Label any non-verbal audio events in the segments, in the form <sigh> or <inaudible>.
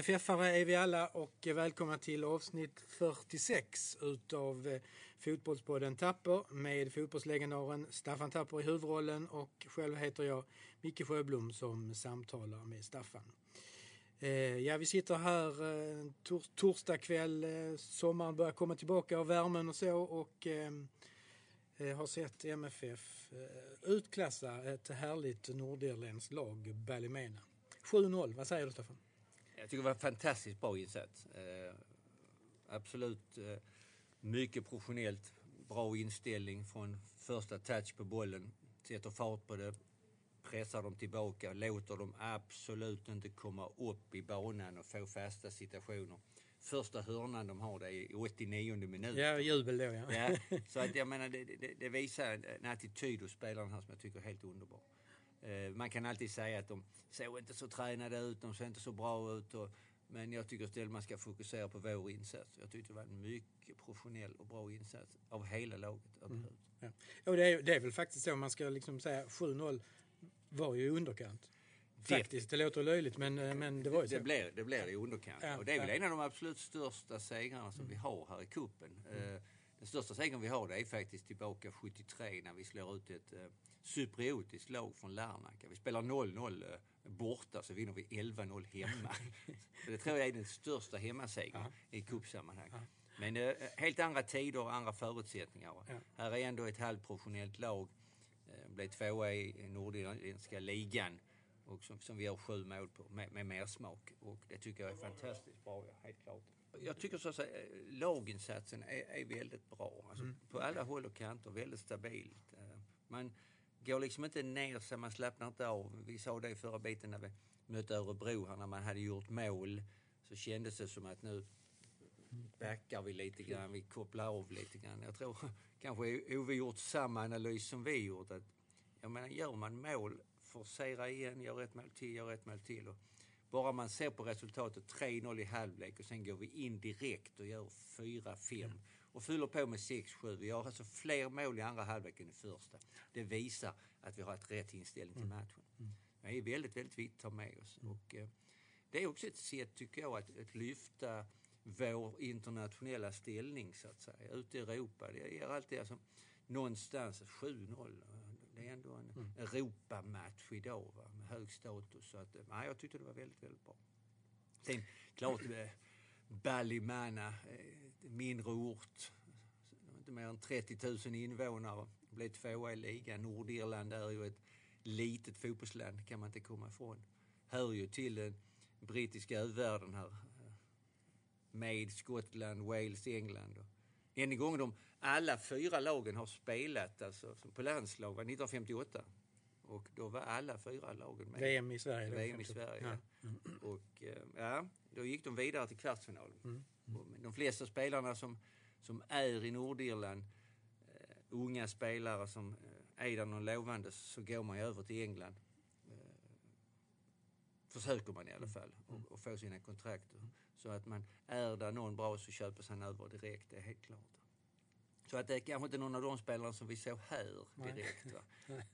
MFF-are är vi alla och välkomna till avsnitt 46 utav eh, Fotbollspodden Tapper med fotbollslegendaren Staffan Tapper i huvudrollen och själv heter jag Micke Sjöblom som samtalar med Staffan. Eh, ja, vi sitter här eh, tor torsdag kväll, sommaren börjar komma tillbaka och värmen och så och har sett MFF utklassa ett härligt nordirländskt lag, Ballymena. 7-0, vad säger du Staffan? Jag tycker det var fantastiskt bra insats. Eh, absolut eh, mycket professionellt, bra inställning från första touch på bollen. Sätter fart på det, pressar dem tillbaka, låter dem absolut inte komma upp i banan och få fasta situationer. Första hörnan de har det i 89 minut. Ja, jubel då ja. ja. Så att <laughs> jag menar, det, det, det visar en attityd hos spelarna här som jag tycker är helt underbar. Eh, man kan alltid säga att de såg inte så tränade ut, de såg inte så bra ut. Och, men jag tycker istället man ska fokusera på vår insats. Jag tyckte det var en mycket professionell och bra insats av hela laget. Mm. Ja. Och det, är, det är väl faktiskt så, man ska liksom säga 7-0 var ju i underkant. Faktiskt, det låter löjligt men, eh, men det var ju så. Det blir det, blir i underkant. Ja, och det är väl ja. en av de absolut största segrarna som mm. vi har här i kuppen. Mm. Eh, den största segern vi har det är faktiskt tillbaka 73 när vi slår ut ett cypriotiskt lag från Larnaca. Vi spelar 0-0 eh, borta så vinner vi 11-0 hemma. <laughs> det tror jag är den största hemmasegern ja. i cupsammanhang. Ja. Men eh, helt andra tider och andra förutsättningar. Ja. Här är ändå ett halvprofessionellt lag. Eh, blev tvåa i nordirländska ligan och som, som vi har sju mål på med, med mer smak. Och det tycker jag är fantastiskt bra, helt klart. Jag tycker så att säga, eh, laginsatsen är, är väldigt bra. Alltså, mm. På alla håll och kanter, väldigt stabilt. Man, går liksom inte ner sig, man slappnar inte av. Vi sa det förra biten när vi mötte Örebro här, när man hade gjort mål. Så kändes det som att nu backar vi lite grann, vi kopplar av lite grann. Jag tror <laughs> kanske Ove gjort samma analys som vi gjort. Att, jag menar, gör man mål, forcera igen, gör ett mål till, gör ett mål till. Och bara man ser på resultatet 3-0 i halvlek och sen går vi in direkt och gör 4-5 och fyller på med 6-7. Vi har alltså fler mål i andra halvlek än i första. Det visar att vi har ett rätt inställning till mm. matchen. Mm. Det är väldigt, väldigt viktigt att ta med oss. Mm. Och, eh, det är också ett sätt, tycker jag, att, att lyfta vår internationella ställning så att säga, ute i Europa. Det ger alltid alltså, någonstans 7-0. Det är ändå en mm. Europamatch idag va, med hög status. Så att, ja, jag tyckte det var väldigt, väldigt bra. Sen klart eh, Ballymana, eh, mindre ort. Inte mer än 30 000 invånare. Blev tvåa i ligan. Nordirland är ju ett litet fotbollsland, kan man inte komma ifrån. Hör ju till den brittiska övärlden här. Med Skottland, Wales, England. En gång de alla fyra lagen har spelat alltså, på landslag var 1958. Och då var alla fyra lagen med. VM i Sverige. VM i Sverige, ja. ja. Och eh, ja, då gick de vidare till kvartsfinalen. Mm. Mm. De flesta spelarna som, som är i Nordirland, uh, unga spelare som uh, är där någon lovande, så går man ju över till England. Uh, försöker man i alla mm. fall mm. och, och få sina kontrakt. Så att man är där någon bra så köper han över direkt, det är helt klart. Så att det är kanske inte någon av de spelarna som vi såg här direkt. <laughs>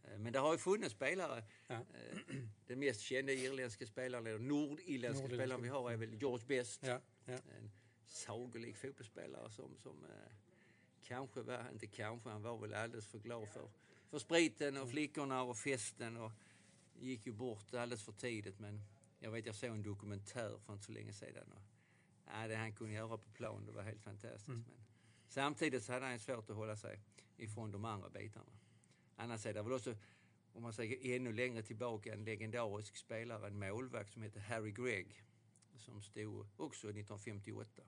Eh, men det har ju funnits spelare. Ja. Eh, den mest kända irländska spelaren, eller nordirländska spelaren vi har är väl George Best. Ja. Ja. En sagolik fotbollsspelare som, som eh, kanske var, inte kanske, han var väl alldeles för glad för, för spriten och flickorna och festen och gick ju bort alldeles för tidigt. Men jag vet, jag såg en dokumentär för inte så länge sedan. Ja, det han kunde göra på plan, det var helt fantastiskt. Mm. Men, Samtidigt så hade han svårt att hålla sig ifrån de andra bitarna. Annars är det väl också, om man säger ännu längre tillbaka, en legendarisk spelare, en målvakt som heter Harry Gregg. Som stod också 1958.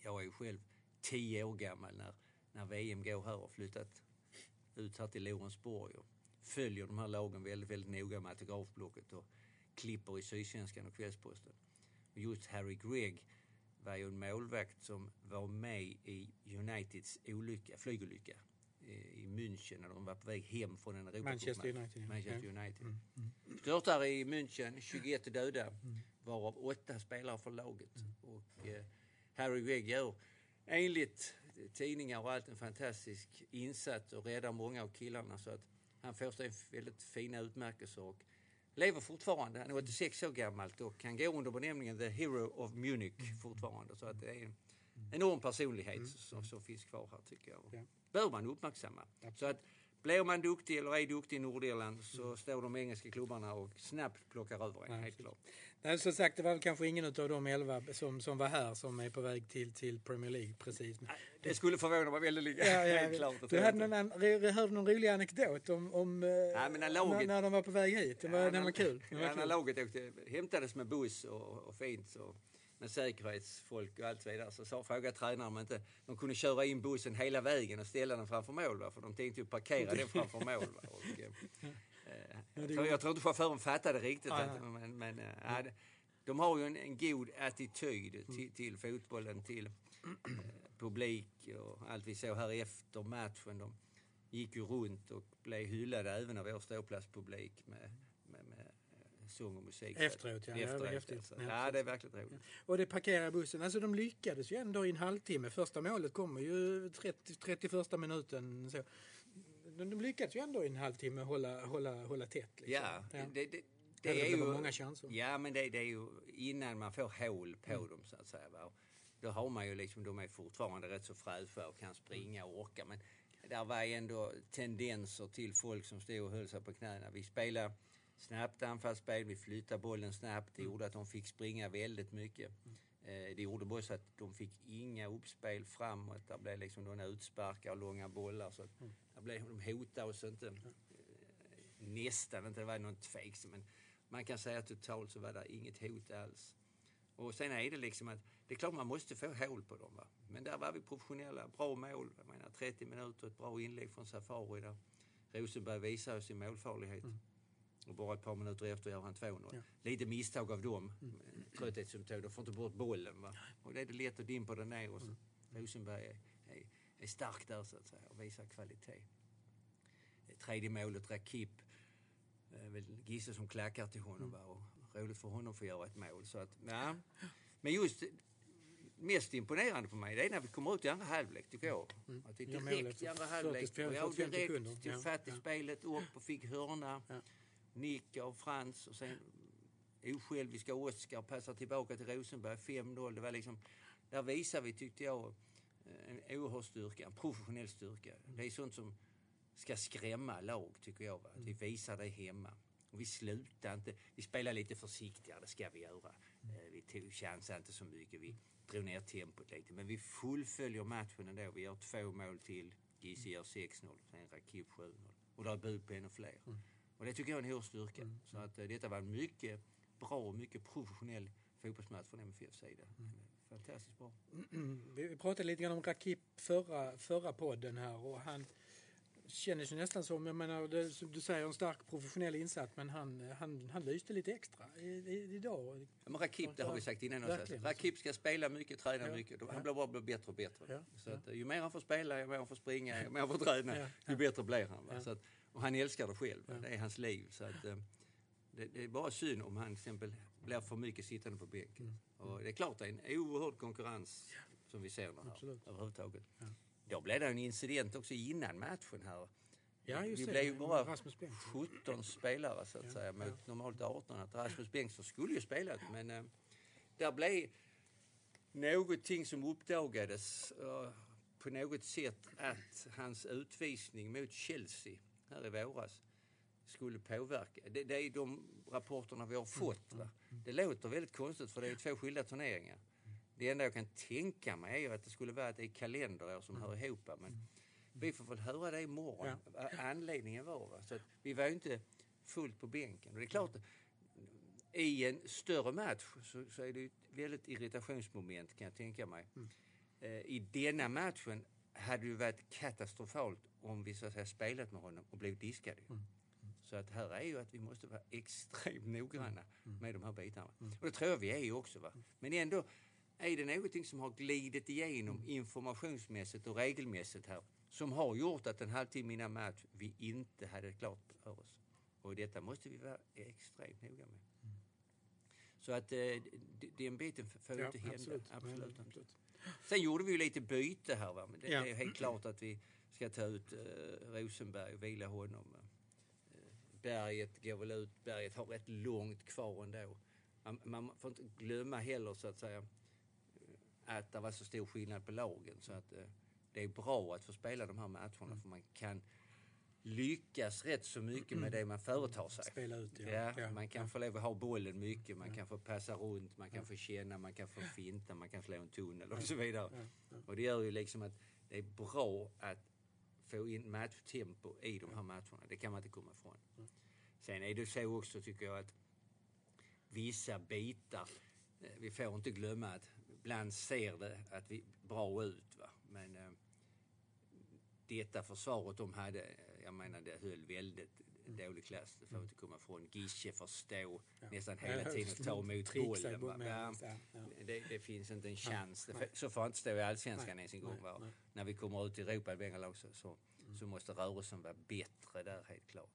Jag är ju själv tio år gammal när, när VM går här och flyttat ut här till Lorensborg och följer de här lagen väldigt, väldigt noga med autografblocket och klipper i Sydsvenskan och Kvällsposten. Och just Harry Gregg var ju en målvakt som var med i Uniteds olycka, flygolycka i München när de var på väg hem från en Europacup Manchester United. Manchester United. Mm. Mm. Störtar i München, 21 döda, mm. varav åtta spelare för laget. Mm. Och eh, Harry Gregg gör enligt tidningar och allt en fantastisk insats och räddar många av killarna så att han får sig väldigt fina utmärkelser och lever fortfarande. Han är 86 år gammalt och han går under benämningen The Hero of Munich fortfarande. Så att det är en enorm personlighet mm. som, som finns kvar här tycker jag. Ja. Bör man uppmärksamma. Så att blir man duktig eller är duktig i Nordirland så står de engelska klubbarna och snabbt plockar över en, helt klart. Nej, som sagt, det var kanske ingen av de elva som, som var här som är på väg till, till Premier League precis. Det skulle förvåna mig väldigt ja, ja, <laughs> helt klart. Du hade någon, hörde någon rolig anekdot om, om ja, när, laget, när, de var på väg hit. Det var, ja, den var kul. Den var ja, kul. när laget åkte, hämtades med buss och, och fint så med säkerhetsfolk och allt vidare så sa, frågade tränaren om inte de kunde köra in bussen hela vägen och ställa den framför mål. Va? För de tänkte ju parkera den framför mål. Va? Och, eh, eh, jag tror inte chauffören fattade riktigt. Ah, ja. Men, men äh, de har ju en, en god attityd till, till fotbollen, till eh, publik och allt vi såg här efter matchen. De gick ju runt och blev hyllade även av vår ståplatspublik med sång och musik. Efteråt, ja. Efteråt, det häftigt. Alltså. Ja, det är verkligen roligt. Och det parkerar bussen. Alltså de lyckades ju ändå i en halvtimme. Första målet kommer ju 30, 31 minuten. Så. De lyckades ju ändå i en halvtimme hålla, hålla, hålla tätt. Liksom. Ja, ja. Det, det, det, är ju... många chanser. Ja, men det, det, är ju innan man får hål på mm. dem så att säga. Va? Då har man ju liksom, de är fortfarande rätt så fräscha och kan springa och orka. Men där var ändå tendenser till folk som stod och höll sig på knäna. Vi spelade snabbt anfallsspel, vi flyttade bollen snabbt. Det mm. gjorde att de fick springa väldigt mycket. Mm. Det gjorde också att de fick inga uppspel framåt. Det blev liksom några utsparkar och långa bollar. Så mm. blev, de hotade oss inte. Mm. Nästan inte, det var någon tveksam. Men man kan säga att totalt så var det inget hot alls. Och sen är det liksom att det är klart man måste få hål på dem. Va? Men där var vi professionella. Bra mål. Jag menar 30 minuter, ett bra inlägg från Safari där. Rosenberg visar sin målfarlighet. Mm. Och bara ett par minuter efter gör han 2-0. Ja. Lite misstag av dem. Mm. Trötthetssymptom. De får inte bort bollen. Va? Och det är det lätt att dimpa den ner. Och så. Mm. Rosenberg är, är, är, stark där så att säga och visar kvalitet. Tredje målet, Rakip. Väl Gisse som klackar till honom. Mm. Va? Och roligt för honom att få göra ett mål. Så att, ja. Men just mest imponerande för mig det är när vi kommer ut i andra halvlek tycker jag. Mm. Att vi direkt i andra halvlek. Och jag direkt till fatt i spelet upp och fick hörna. Ja. Nick av Frans och sen osjälviska Oskar passar tillbaka till Rosenberg 5-0. Det var liksom, där visar vi, tyckte jag, en oerhörd styrka, en professionell styrka. Det är sånt som ska skrämma lag, tycker jag. Att vi visar det hemma. Och vi slutar inte. Vi spelar lite försiktigare, det ska vi göra. Eh, vi tog chansen inte så mycket. Vi drog ner tempot lite. Men vi fullföljer matchen ändå. Vi gör två mål till. Gizzi gör 6-0. Sen Rakip 7-0. Och det är bud på ännu fler. Mm. Och det tycker jag är en oerhörd styrka. Mm. Så att uh, detta var en mycket bra och mycket professionell fotbollsmatch från MFFs sida. Mm. Fantastiskt bra. <clears throat> Vi pratade lite grann om Rakip förra, förra podden här och han kändes ju nästan som, jag menar, det, du säger en stark professionell insats, men han, han, han lyste lite extra i, i, idag. Ja, men Rakip, det har vi sagt innan också. Rakip ska spela mycket, träna ja. mycket. Han ja. blir bara blir bättre och bättre. Ja. Så att, ju mer han får spela, ju mer han får springa, ju mer han får träna, ju bättre blir han. Så att, och han älskar det själv. Ja. Det är hans liv. Så att, eh, det, det, är bara synd om han till exempel blir för mycket sittande på bänken. Mm. Och det är klart det är en oerhörd konkurrens som vi ser nu här överhuvudtaget. Ja. Då blev det en incident också innan matchen här. Ja, just vi det. blev ju bara 17 spelare så att ja. säga mot ja. normalt 18. Att Rasmus Bengtsson skulle ju spelat men äh, där blev någonting som uppdagades äh, på något sätt att hans utvisning mot Chelsea här i våras skulle påverka. Det, det är de rapporterna vi har fått. Va? Det låter väldigt konstigt för det är två skilda turneringar. Det enda jag kan tänka mig är att det skulle vara att det är kalenderår som hör ihop. Men vi får väl höra det imorgon, ja. vad anledningen var. Va? Så vi var ju inte fullt på bänken. Och det är klart, i en större match så, så är det ett väldigt irritationsmoment kan jag tänka mig. Mm. Eh, I denna matchen hade det varit katastrofalt om vi så att säga spelat med honom och blivit diskade. Mm. Mm. Så att här är ju att vi måste vara extremt noggranna mm. med de här bitarna. Mm. Och det tror jag vi är också. Va? Men ändå är det någonting som har glidit igenom mm. informationsmässigt och regelmässigt här som har gjort att en halvtimme innan match vi inte hade klart för oss. Och detta måste vi vara extremt noga med. Mm. Så att eh, den biten får ja, inte hända. Absolut. Absolut. absolut. Sen gjorde vi ju lite byte här. Va? Men det, ja. är helt klart att vi ska ta ut eh, Rosenberg och vila honom. Eh, berget går väl ut, berget har rätt långt kvar ändå. Man, man får inte glömma heller så att säga att det var så stor skillnad på lagen så att eh, det är bra att få spela de här matcherna för man kan lyckas rätt så mycket med det man företar sig. Spela ut, ja. Ja, Ja, man kan få lov att ha bollen mycket, man kan få passa runt, man kan få känna, man kan få finta, man kan slå en tunnel och så vidare. Och det gör ju liksom att det är bra att få in matchtempo i de här matcherna. Det kan man inte komma ifrån. Sen är det så också tycker jag att vissa bitar, eh, vi får inte glömma att ibland ser det att vi bra ut va. Men eh, detta försvaret de hade, eh, jag menar det höll väldigt dålig klass. Det får vi inte komma ifrån. Gische får stå nästan hela tiden och ta <laughs> emot bollen. Ja, ja, ja. det, det finns inte en chans. Får- så får inte stå i allsvenskan ens en gång. När vi kommer ut i Europa i så, så, så måste rörelsen vara bättre där helt klart.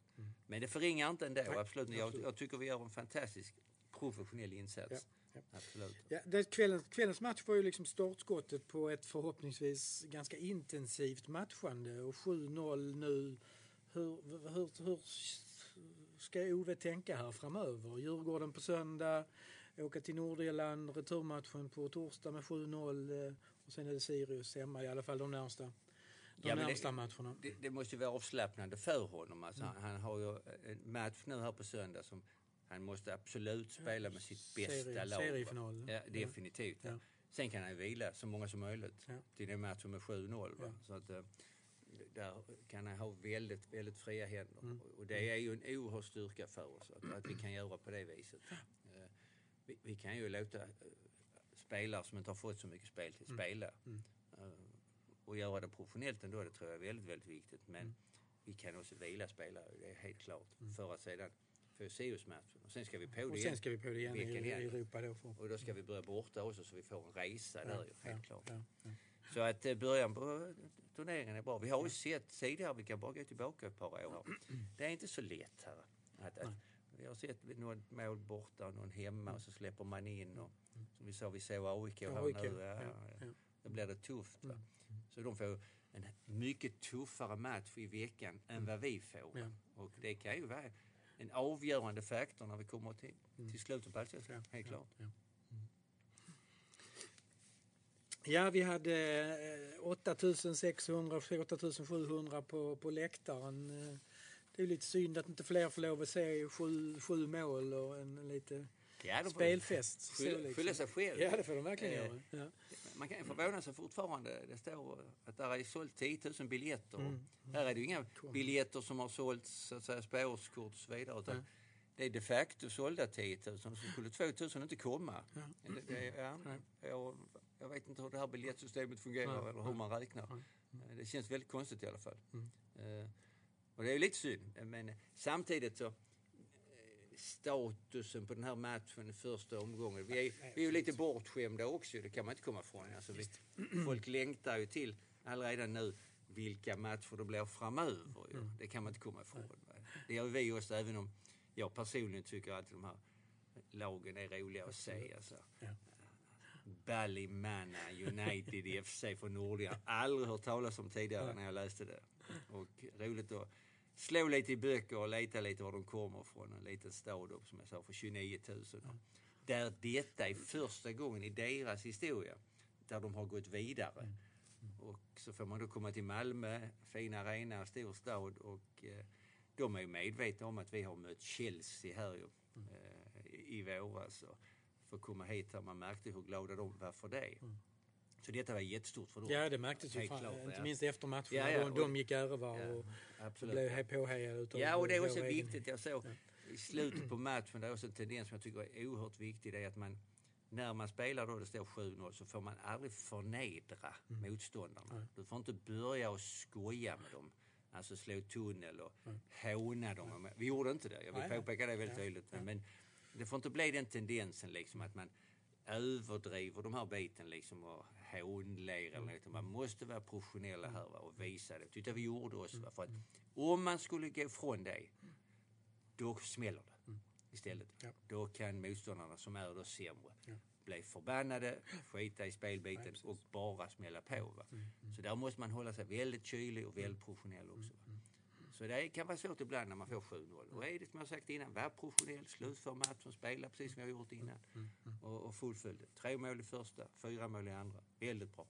Men det förringar inte ändå, absolut. Jag, jag tycker vi gör en fantastisk professionell insats. Ja, ja. Absolut. Ja, det, kvällens, kvällens match var ju liksom startskottet på ett förhoppningsvis ganska intensivt matchande och 7-0 nu. Hur, hur, ska Ove tänka här framöver? Djurgården på söndag, åka till Nordirland, returmatchen på torsdag med 7-0 eh, och sen är det Sirius hemma i alla fall de närmsta, de Ja, men det- närmsta matcherna. Det, det måste ju vara avslappnande för honom. Alltså, han, han har ju en match nu här på söndag som han måste absolut spela med sitt bästa Serie- lag. seriefinal. Ja, definitivt. Ja. Sen kan han ju vila så många som möjligt Ja. till den matchen med 7-0. Va? Ja. Så att, eh, där kan han ha väldigt, väldigt fria händer. Mm. Och- Och det är ju en oerhörd styrka för oss att, att vi kan göra på det viset. Eh, Vi, vi kan ju låta eh, spelare som inte har fått så mycket spel till spela. Eh, Och göra det professionellt ändå, det tror jag är väldigt, väldigt viktigt. Men vi kan också vila spelare, det är helt klart. För att sedan få Sirius-matchen. Och sen ska vi på det Och igen. sen ska vi på det igen i, Veckan i. Europa då. För, Och då ska vi börja borta också så vi får en resa där ju, helt klart. ja, ja. Så att början på turneringen är bra. Vi har ju sett tidigare, vi kan bara gå tillbaka ett par år. Det är inte så lätt här. Att, att, vi har sett någon mål borta och någon hemma och så släpper man in och som vi sa, vi såg AIK här AIK, nu. Ja, ja. Då blir det tufft. Va? Så de får en mycket tuffare match i veckan än vad vi får. Ja. Och det kan ju vara en avgörande faktor när vi kommer till, till slutet på allsvenskan, helt klart. Ja. Ja, vi hade eh, 8600 8700 på, på läktaren. Eh, Det är lite synd att inte fler får lov att se sju, sju mål och en lite Ja, de spelfest. <laughs> Skylla, liksom. skylla sig själv. Ja, det får de verkligen Eh, göra. Ja. Man kan förvåna sig fortfarande. Det står att det är sålt 10 000 biljetter. Mm. Här är det ju inga biljetter som har sålts så att säga, spårskort och så vidare. Utan det är de facto sålda 10 000 så skulle 2 000 inte komma. Det, det, ja, jag, jag vet inte hur det här biljettsystemet fungerar eller hur man räknar. Eh, Det känns väldigt konstigt i alla fall. Mm. Eh, Och det är ju lite synd. Men samtidigt så statusen på den här matchen i första omgången. Vi är, vi är ju lite bortskämda också, det kan man inte komma ifrån. Alltså vi, folk längtar ju till allaredan nu vilka matcher det blir framöver. Ju. Mm. Det kan man inte komma ifrån. va. Det gör vi också, även om jag personligen tycker att de här lagen är roliga att se. Alltså. Ja. Ballymanna United FC från Nordirland. Aldrig hört talas om tidigare när jag läste det. Och roligt att slå lite i böcker och leta lite var de kommer ifrån. En liten stad upp, som jag sa för 29 000. Där detta är första gången i deras historia där de har gått vidare. Och så får man då komma till Malmö, fin arena, stor stad och eh, de är ju medvetna om att vi har mött Chelsea här ju, eh, i, i våras. Och för att komma hit här, man märkte hur glada de var för det. Så detta var jättestort för dem. Ja, det märktes ju. Fan, klart, inte ja. minst efter matchen. Ja, ja, de, och- de gick över Ja, och absolut. blev he- påhejade utav Ja, och det är också egen- viktigt. Jag såg i slutet på matchen, det är också en tendens som jag tycker är oerhört viktig. Det är att man, när man spelar då det står 7-0 så får man aldrig förnedra motståndarna. Du får inte börja och skoja med dem. Alltså slå tunnel och håna dem. Vi gjorde inte det, jag vill påpeka det väldigt tydligt. Men det får inte bli den tendensen liksom att man överdriver de här biten liksom och hånler eller något. Man måste vara professionella här va, och visa det. Jag vi gjorde också. Va? För att om man skulle gå ifrån det, då smäller det istället. Ja. Då kan motståndarna som är då sämre bli förbannade, skita i spelbiten och bara smälla på. Va? Så där måste man hålla sig väldigt kylig och väldigt professionell också. Va? Så det kan vara svårt ibland när man får 7-0. Och är det som jag sagt innan, var professionell, slutför matchen, spela precis som har gjort innan. Och, och fullfölj det. Tre mål i första, fyra mål i andra. Väldigt bra.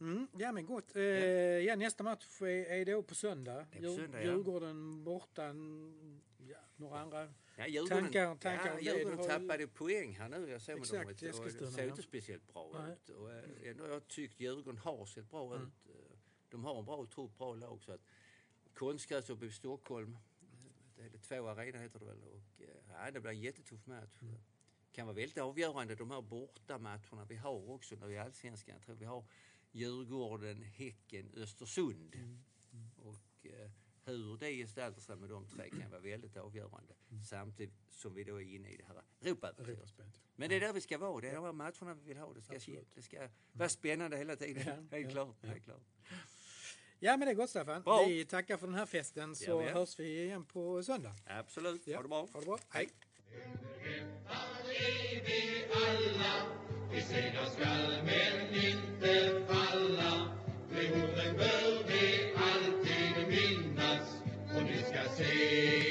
Mm, ja men gott. Eh, ja, nästa match är, är då på söndag. Det är på söndag, ja. Djurgården borta. n- Ja, några andra Ja, Djurgården, tankar, tankar ja, det. Djurgården Du har ju- tappade poäng här nu. Jag såg Exakt, dem. och Det ja. inte speciellt bra Nej. ut. Och, eh, ändå har jag tyckt Djurgården har sett bra Mm. ut. De har en bra trupp, bra lag. Så att konstgräs uppe i Stockholm. Det är två arena heter det väl. Och, eh, ja, det blir en jättetuff match. Mm. kan vara väldigt avgörande de här bortamatcherna vi har också nu i Allsvenskan. Jag tror vi har Djurgården, Häcken, Östersund. Mm. Och eh, hur det gestaltar sig med de tre kan vara väldigt avgörande. Samtidigt som vi då är inne i det här Europaäventyret. Men det är där vi ska vara. Det är de här matcherna vi vill ha. Det ska, Absolut. det ska vara spännande hela tiden. Ja, helt ja, klart. ja. Helt klart. Ja men det är gott Staffan. Bra. Vi tackar för den här festen så Jajamän. hörs vi igen på söndag. Absolut. Ja. Ha det bra. Ha det bra. Hej. Underhämtade är vi alla, till segrar skall men inte falla. Det bör vi alltid minnas och ni ska se